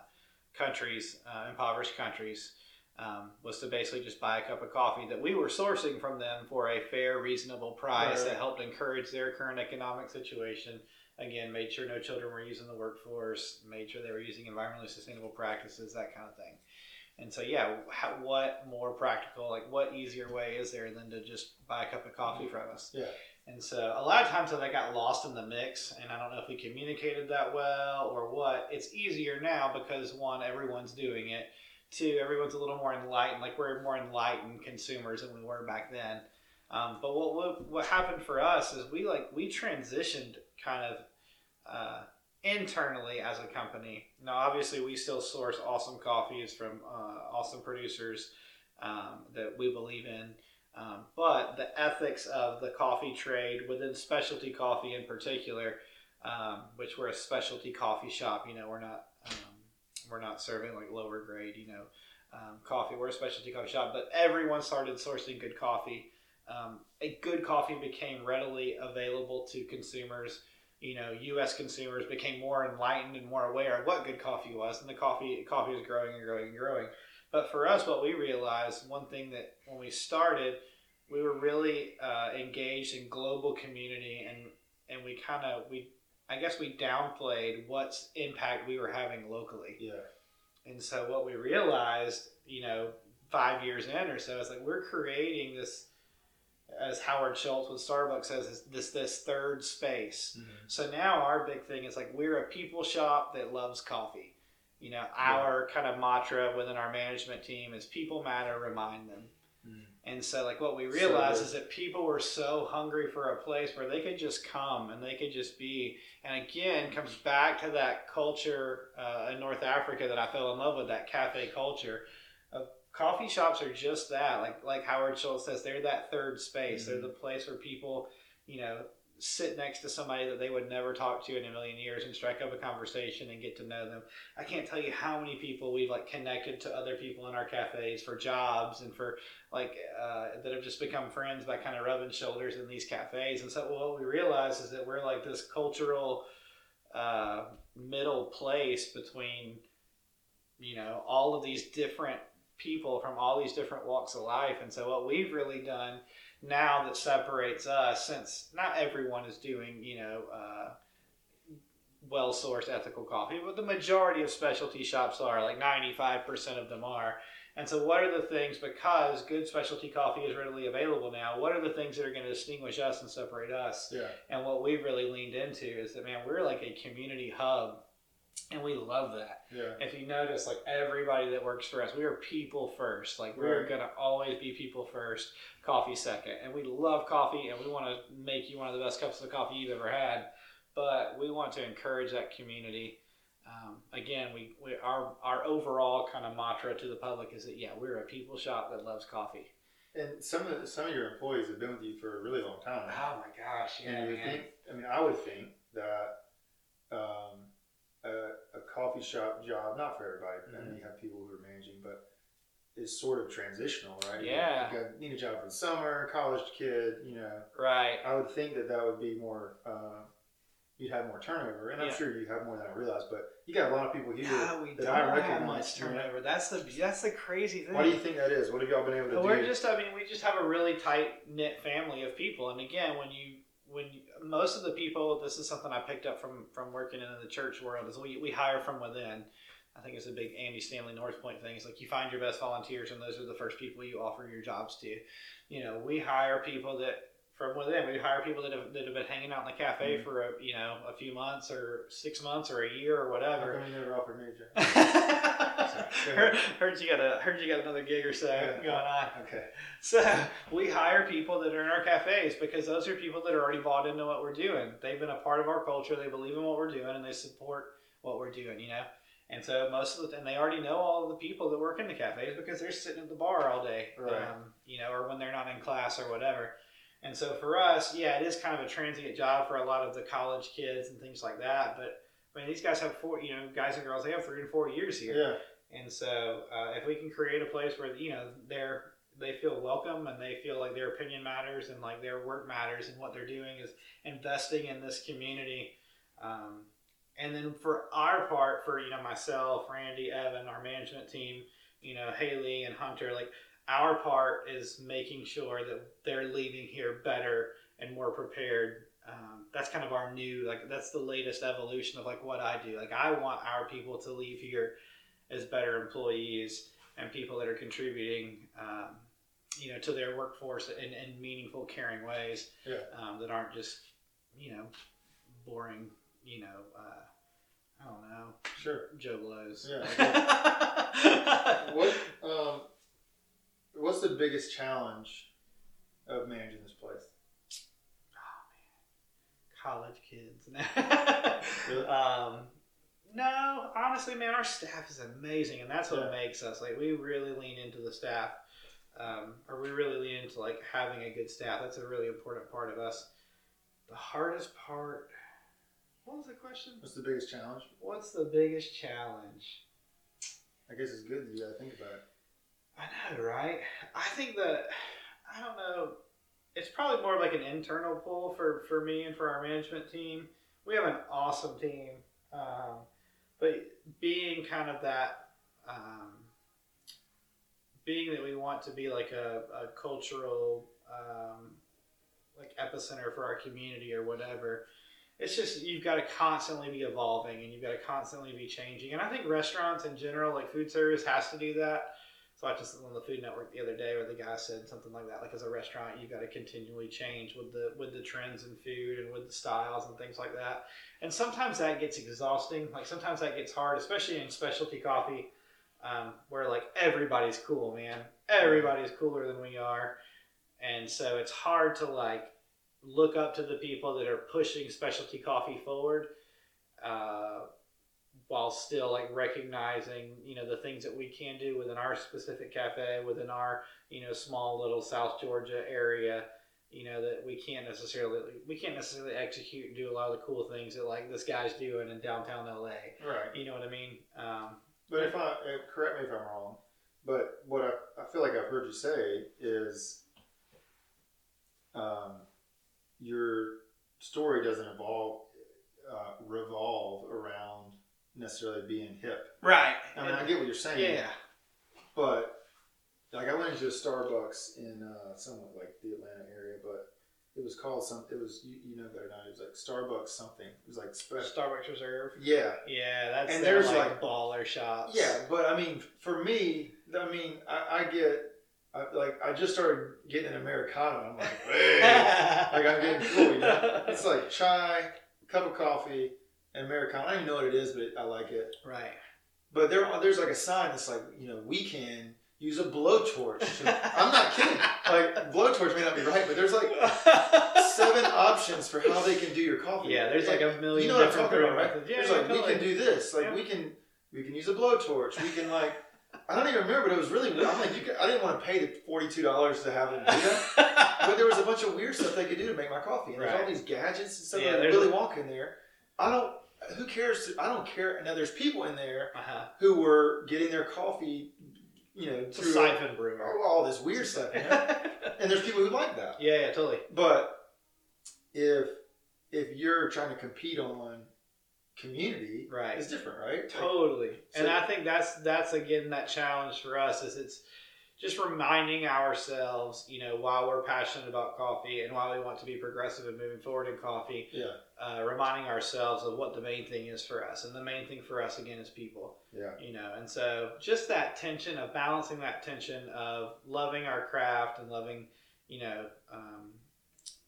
countries, uh, impoverished countries. Um, was to basically just buy a cup of coffee that we were sourcing from them for a fair, reasonable price right. that helped encourage their current economic situation. Again, made sure no children were using the workforce, made sure they were using environmentally sustainable practices, that kind of thing. And so, yeah, how, what more practical, like what easier way is there than to just buy a cup of coffee from us? Yeah. And so, a lot of times that got lost in the mix, and I don't know if we communicated that well or what. It's easier now because one, everyone's doing it. Two, everyone's a little more enlightened. Like we're more enlightened consumers than we were back then. Um, but what, what what happened for us is we like we transitioned kind of uh, internally as a company. Now, obviously, we still source awesome coffees from uh, awesome producers um, that we believe in. Um, but the ethics of the coffee trade within specialty coffee in particular, um, which we're a specialty coffee shop, you know, we're not um, we're not serving like lower grade, you know, um, coffee. We're a specialty coffee shop, but everyone started sourcing good coffee. Um, a good coffee became readily available to consumers. You know, U.S. consumers became more enlightened and more aware of what good coffee was, and the coffee coffee was growing and growing and growing. But for us, what we realized, one thing that when we started, we were really uh, engaged in global community, and and we kind of we, I guess we downplayed what impact we were having locally. Yeah. And so what we realized, you know, five years in or so, is like we're creating this, as Howard Schultz with Starbucks says, is this this third space. Mhm. So now our big thing is like we're a people shop that loves coffee. You know, our kind of mantra within our management team is people matter, remind them. Mm. And so, like, what we So realized good. is that people were so hungry for a place where they could just come and they could just be. And again, comes back to that culture uh, in North Africa that I fell in love with, that cafe culture. Coffee shops are just that. Like like Howard Schultz says, they're that third space. They're Mhm. the place where people, you know, sit next to somebody that they would never talk to in a million years and strike up a conversation and get to know them. I can't tell you how many people we've like connected to other people in our cafes for jobs and for like uh, that have just become friends by kind of rubbing shoulders in these cafes. And so what we realize is that we're like this cultural uh, middle place between you know all of these different people from all these different walks of life. And so what we've really done now that separates us, since not everyone is doing you know. Uh, well sourced ethical coffee, but the majority of specialty shops are, like 95% of them are. And so, what are the things, because good specialty coffee is readily available now, what are the things that are going to distinguish us and separate us? Yeah. And what we've really leaned into is that, man, we're like a community hub, and we love that. Yeah. If you notice, like everybody that works for us, we are people first. Like, we're Right. going to always be people first, coffee second. And we love coffee, and we want to make you one of the best cups of coffee you've ever had but we want to encourage that community. Um, again, we, we our our overall kind of mantra to the public is that yeah, we're a people shop that loves coffee. And some of the, some of your employees have been with you for a really long time. Oh my gosh, yeah, and you man. think, I mean, I would think that um, a, a coffee shop job, not for everybody. I Mm-hmm. mean, you have people who are managing, but is sort of transitional, right? You- Yeah. You, got, need a job for the summer, college kid, you know. right. I would think that that would be more, uh, you'd have more turnover. And I'm Yeah. sure you have more than I realize, but you got a lot of people here we that don't I have recognize. much you know. turnover. That's the that's the crazy thing. Why do you think that is? What have y'all been able to But do? we're just I mean we just have a really tight knit family of people, and again when you when you, most of the people this is something I picked up from from working in the church world is we we hire from within. I think it's a big Andy Stanley North Point thing. It's like you find your best volunteers, and those are the first people you offer your jobs to. You know, we hire people that from within. We hire people that have, that have been hanging out in the cafe Mhm. for a, you know a few months or six months or a year or How whatever. come you never offered me a job? heard, heard you got a heard you got another gig or so Yeah. going on. Okay. So we hire people that are in our cafes because those are people that are already bought into what we're doing. They've been a part of our culture. They believe in what we're doing and they support what we're doing. You know. And so most of the and they already know all the people that work in the cafes because they're sitting at the bar all day, Right. um, you know, or when they're not in class or whatever. And so for us, yeah, it is kind of a transient job for a lot of the college kids and things like that. But I mean, these guys have four, you know, guys and girls, they have three and four years here. Yeah. And so, uh, if we can create a place where you know they're they feel welcome and they feel like their opinion matters and like their work matters and what they're doing is investing in this community. Um, and then for our part, for you know myself, Randy, Evan, our management team, you know Haley and Hunter, like our part is making sure that they're leaving here better and more prepared. Um, that's kind of our new like that's the latest evolution of like what I do. Like I want our people to leave here as better employees and people that are contributing, um, you know, to their workforce in, in meaningful, caring ways Yeah. um, that aren't just, you know, boring, you know, uh, I don't know, Sure. Joe Blows. Yeah, What um, what's the biggest challenge of managing this place? Oh, man. College kids. Really? um, no, honestly, man, our staff is amazing, and that's what Yeah. makes us like we really lean into the staff, um, or we really lean into like having a good staff. That's a really important part of us. The hardest part. What was the question? What's the biggest challenge? What's the biggest challenge? I guess it's good that you got to think about it. I know, right? I think that I don't know. It's probably more like an internal pull for for me and for our management team. We have an awesome team, um, but being kind of that, um, being that we want to be like a, a cultural um, like epicenter for our community or whatever. It's just you've got to constantly be evolving and you've got to constantly be changing. And I think restaurants in general, like food service, has to do that So I just on the Food Network the other day where the guy said something like that, like as a restaurant, you've got to continually change with the with the trends in food and with the styles and things like that. And sometimes that gets exhausting. Like sometimes that gets hard, especially in specialty coffee, um, where like everybody's cool, man. Everybody's cooler than we are, and so it's hard to like look up to the people that are pushing specialty coffee forward. Uh, while still like recognizing you know the things that we can do within our specific cafe within our you know small little south georgia area you know that we can't necessarily we can't necessarily execute and do a lot of the cool things that like this guy's doing in downtown la Right. you know what i mean um, But if I uh, correct me if I'm wrong, but what I, I feel like I've heard you say is, um, your story doesn't evolve uh, revolve around necessarily being hip. right I mean, I get what you're saying. yeah But like I went into a Starbucks in uh, somewhat like the Atlanta area, but it was called some. It was you, you know better than I. It was like Starbucks something. It was like special. starbucks reserve Yeah, yeah that's And there's, like, like- baller shops yeah. But I mean, for me, I mean, I, I get I, like I just started getting an americano. I'm like, hey, like I'm getting cool. You know? It's like chai, cup of coffee, and americano. I don't even know what it is, but I like it. right But there, there's like a sign that's like, you know, we can use a blowtorch. to- I'm not kidding. Like blowtorch may not be right, but there's like seven options for how they can do your coffee. Yeah, there's like a million You know what I'm different talking about, right? methods. Yeah, there's yeah, like we can do this. Like Yeah. we can we can use a blowtorch. We can like I don't even remember, but it was really. weird. I'm like, you could, I didn't want to pay the forty two dollars to have them do that. But there was a bunch of weird stuff they could do to make my coffee. And there's all these gadgets and stuff. Yeah, like a- Wonka in there. I don't. Who cares? I don't care. Now there's people in there uh-huh. who were getting their coffee, you know, through siphon brewer. all this weird stuff. You know? and there's people who like that. yeah, yeah, totally. But if if you're trying to compete on community, Right. it's different, right? Like, Totally. and So- I think that's that's again that challenge for us is it's just reminding ourselves, you know, why we're passionate about coffee and why we want to be progressive and moving forward in coffee. yeah, Uh, reminding ourselves of what the main thing is for us, and the main thing for us again is people. yeah, you know and so just that tension of balancing that tension of loving our craft and loving you know um,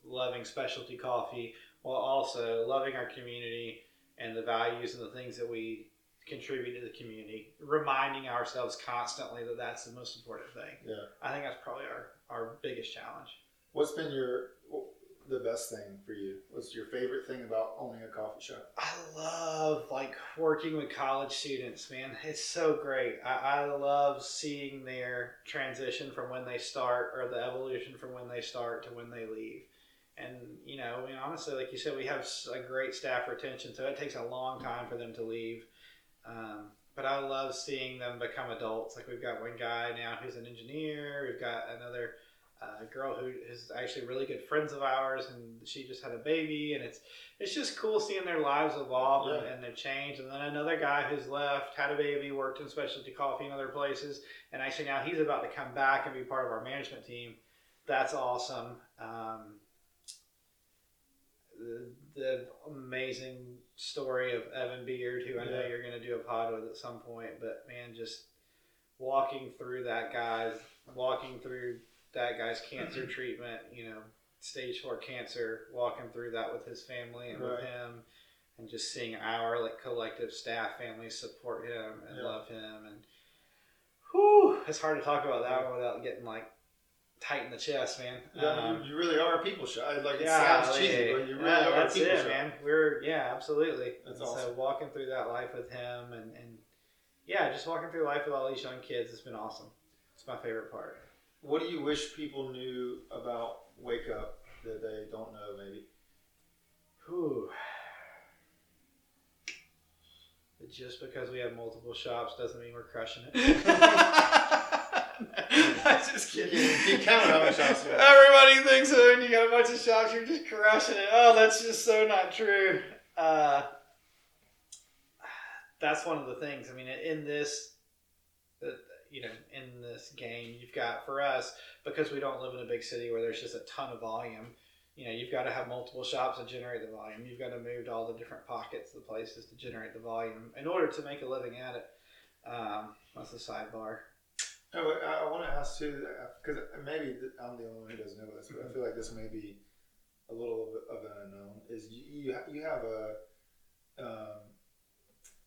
loving specialty coffee while also loving our community and the values and the things that we contribute to the community reminding ourselves constantly that that's the most important thing yeah. i think that's probably our, our biggest challenge What's been your the best thing for you? What's your favorite thing about owning a coffee shop? I love like working with college students, man. It's so great. I, I love seeing their transition from when they start or the evolution from when they start to when they leave. And you know, I mean, honestly, like you said, we have a great staff retention, so it takes a long time for them to leave. Um, but I love seeing them become adults. Like we've got one guy now who's an engineer. We've got another uh, girl who is actually really good friends of ours, and she just had a baby, and it's it's just cool seeing their lives evolve and, Yeah. and they've changed. And then another guy who's left, had a baby, worked in specialty coffee in other places, and actually now he's about to come back and be part of our management team. That's awesome. Um, the, the amazing story of Evan Beard, who I know Yeah. you're going to do a pod with at some point, but man, just walking through that guy's walking through that guy's cancer treatment, you know, stage four cancer, walking through that with his family and with him, and just seeing our like collective staff family support him and Yeah. love him, and whew, it's hard to talk about that one without getting like tight in the chest, man. Yeah, Um, you, really are a people shop. Like it yeah, sounds cheesy, yeah, but you really yeah, are that's a people it, man. We're yeah, absolutely. That's And So awesome. walking through that life with him and and yeah, just walking through life with all these young kids has been awesome. It's my favorite part. What do you wish people knew about Wake Up that they don't know? Maybe. Whew. But just because we have multiple shops doesn't mean we're crushing it. I'm just kidding. Keep counting how many shops you have. Everybody thinks that when you got a bunch of shops, you're just crushing it. Oh, that's just so not true. Uh, that's one of the things. I mean, in this, you know, in this game, you've got for us because we don't live in a big city where there's just a ton of volume. You know, you've got to have multiple shops to generate the volume. You've got to move to all the different pockets, the places to generate the volume in order to make a living at it. Um, that's a sidebar. Oh, I, I want to ask too, because maybe I'm the only one who doesn't know this, but I feel like this may be a little of, of an unknown. Is you you, you have a um,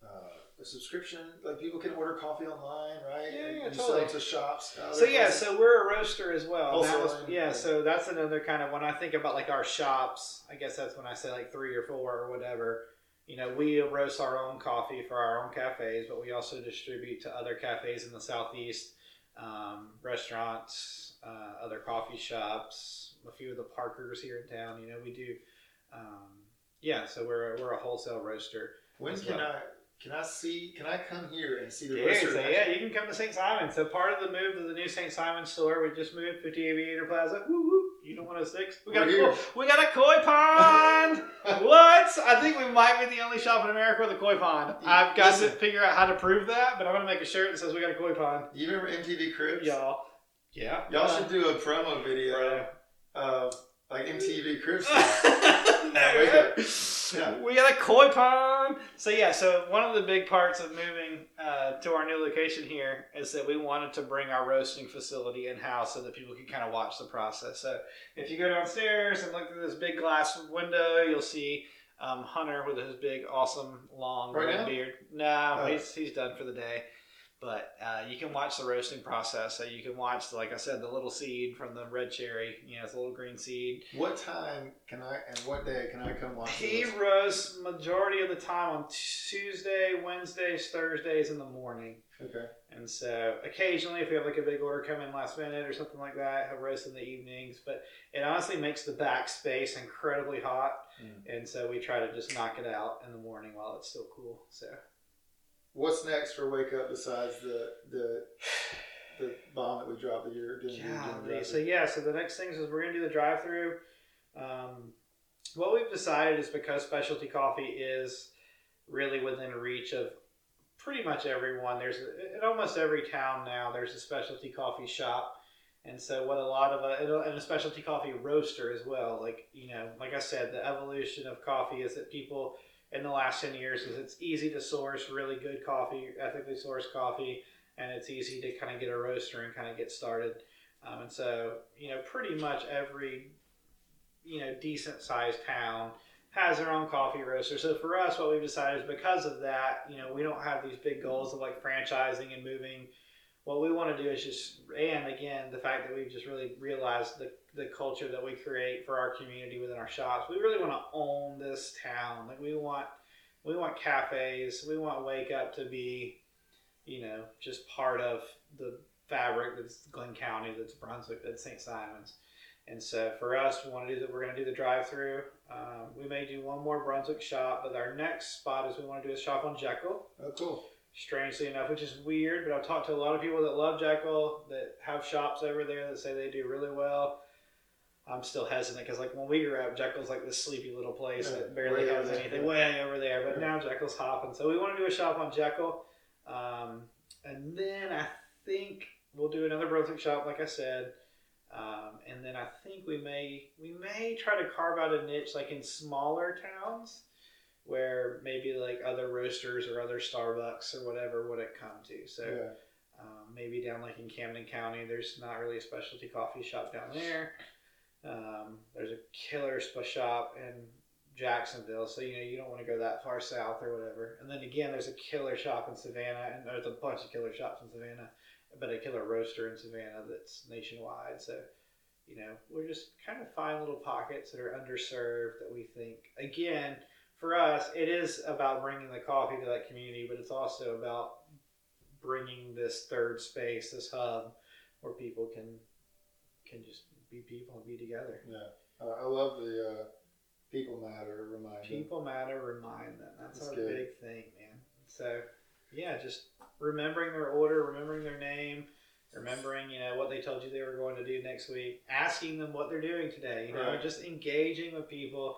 uh, a subscription? Like people can order coffee online, right? Yeah, And yeah, you totally. sell to shops. So yeah, places? so we're a roaster as well. Was, Wholesaling. yeah, so that's another kind of when I think about like our shops. I guess that's when I say like three or four or whatever. You know, we roast our own coffee for our own cafes, but we also distribute to other cafes in the southeast, um, restaurants, uh, other coffee shops, a few of the Parkers here in town. You know, we do. Um, yeah, so we're we're a wholesale roaster. when can well. I can I see? Can I come here and see the Yeah, roaster? so yeah, you can come to St. Simon. So part of the move to the new St. Simon store, we just moved 50 Aviator Plaza. Woo woo. You don't want a six? We got We're a here. koi, we got a koi pond. what? I think we might be the only shop in America with a koi pond. I've got to figure out how to prove that, but I'm gonna make a shirt that says we got a koi pond. You remember MTV Cribs? Y'all. Yeah. Y'all should do a promo video Bro. of like MTV Cribs. no. Yeah. We got a koi pond. So yeah, so one of the big parts of moving uh, to our new location here is that we wanted to bring our roasting facility in house so that people could kind of watch the process. So if you go downstairs and look through this big glass window, you'll see um, Hunter with his big, awesome, long Right red now? beard. No, Oh. he's he's done for the day. But uh, you can watch the roasting process. So you can watch, like I said, the little seed from the red cherry. You know, it's a little green seed. What time can I and what day can I come watch He this? roasts majority of the time on Tuesday, Wednesdays, Thursdays in the morning. Okay. And so occasionally, if we have like a big order come in last minute or something like that, he'll roast in the evenings. But it honestly makes the back space incredibly hot. Mm. And so we try to just knock it out in the morning while it's still cool. So What's next for Wake Up besides the the the bomb that we dropped that you're doing? Golly. So yeah, so the next thing is we're gonna do the drive-through. Um, what we've decided is because specialty coffee is really within reach of pretty much everyone. There's in almost every town now. There's a specialty coffee shop, and so what a lot of a, and a specialty coffee roaster as well. Like you know, like I said, the evolution of coffee is that people in the last ten years is it's easy to source really good coffee, ethically sourced coffee and it's easy to kind of get a roaster and kind of get started. Um, and so, you know, pretty much every, you know, decent sized town has their own coffee roaster. So for us, what we've decided is because of that, you know, we don't have these big goals of like franchising and moving. What we want to do is just, and again, the fact that we've just really realized the, the culture that we create for our community within our shops. We really want to own this town. Like we want, we want cafes. We want Wake Up to be, you know, just part of the fabric that's Glynn County, that's Brunswick, that's St. Simon's. And so for us, we want to do that. We're going to do the drive-through. Um, we may do one more Brunswick shop, but our next spot is we want to do a shop on Jekyll. Oh, cool. Strangely enough, which is weird, but I've talked to a lot of people that love Jekyll, that have shops over there that say they do really well. I'm still hesitant because, like, when we grew up, Jekyll's like this sleepy little place Yeah, that barely has there, anything way over there. But Yeah. now Jekyll's hopping, so we want to do a shop on Jekyll, um, and then I think we'll do another Brunswick shop, like I said, um, and then I think we may we may try to carve out a niche like in smaller towns where maybe like other roasters or other Starbucks or whatever would it come to. So Yeah. um, maybe down like in Camden County, there's not really a specialty coffee shop down there. Um, there's a killer spa shop in Jacksonville, so you know you don't want to go that far south or whatever. And then again, there's a killer shop in Savannah, and there's a bunch of killer shops in Savannah, but a killer roaster in Savannah that's nationwide. So you know we're just kind of find little pockets that are underserved that we think again for us it is about bringing the coffee to that community, but it's also about bringing this third space, this hub, where people can can just be people and be together. Yeah. Uh, I love the uh, people matter reminder. People matter. Remind them. That's, That's our good. big thing, man. So, yeah, just remembering their order, remembering their name, remembering you know what they told you they were going to do next week, asking them what they're doing today. You know, Right. just engaging with people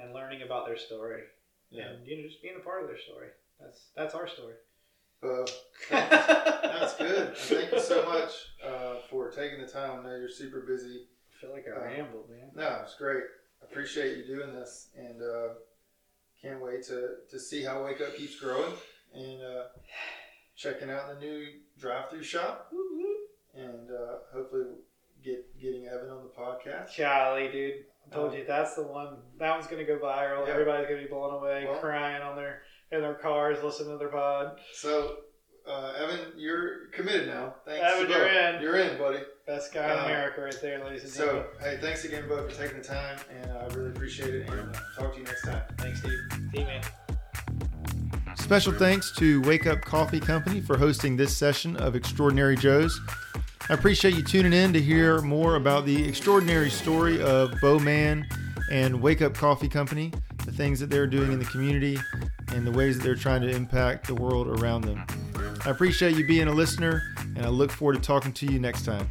and learning about their story, Yeah. and you know, just being a part of their story. That's that's our story. Uh, that's good. Thank you so much uh, for taking the time. I know you're super busy. I feel like I Uh, rambled, man. No, it's great. Appreciate you doing this, and uh, can't wait to to see how Wake Up keeps growing and uh, checking out the new drive-through shop. Woo woo. and uh, hopefully get getting Evan on the podcast. Golly, dude. I told Uh, you that's the one. That one's gonna go viral. Yeah. Everybody's gonna be blown away, Well- crying on their in their cars, listening to their pod. So, uh, Evan, you're committed now. Thanks. Evan, to you're in. You're in, buddy. Best guy in Uh, America, right there, ladies and So, gentlemen. hey, thanks again, bud, for taking the time, and I really appreciate it. And talk to you next time. Thanks, Steve. Team man. Special thanks to Wake Up Coffee Company for hosting this session of Extraordinary Joe's. I appreciate you tuning in to hear more about the extraordinary story of Bowman and Wake Up Coffee Company, the things that they're doing in the community, and the ways that they're trying to impact the world around them. I appreciate you being a listener, and I look forward to talking to you next time.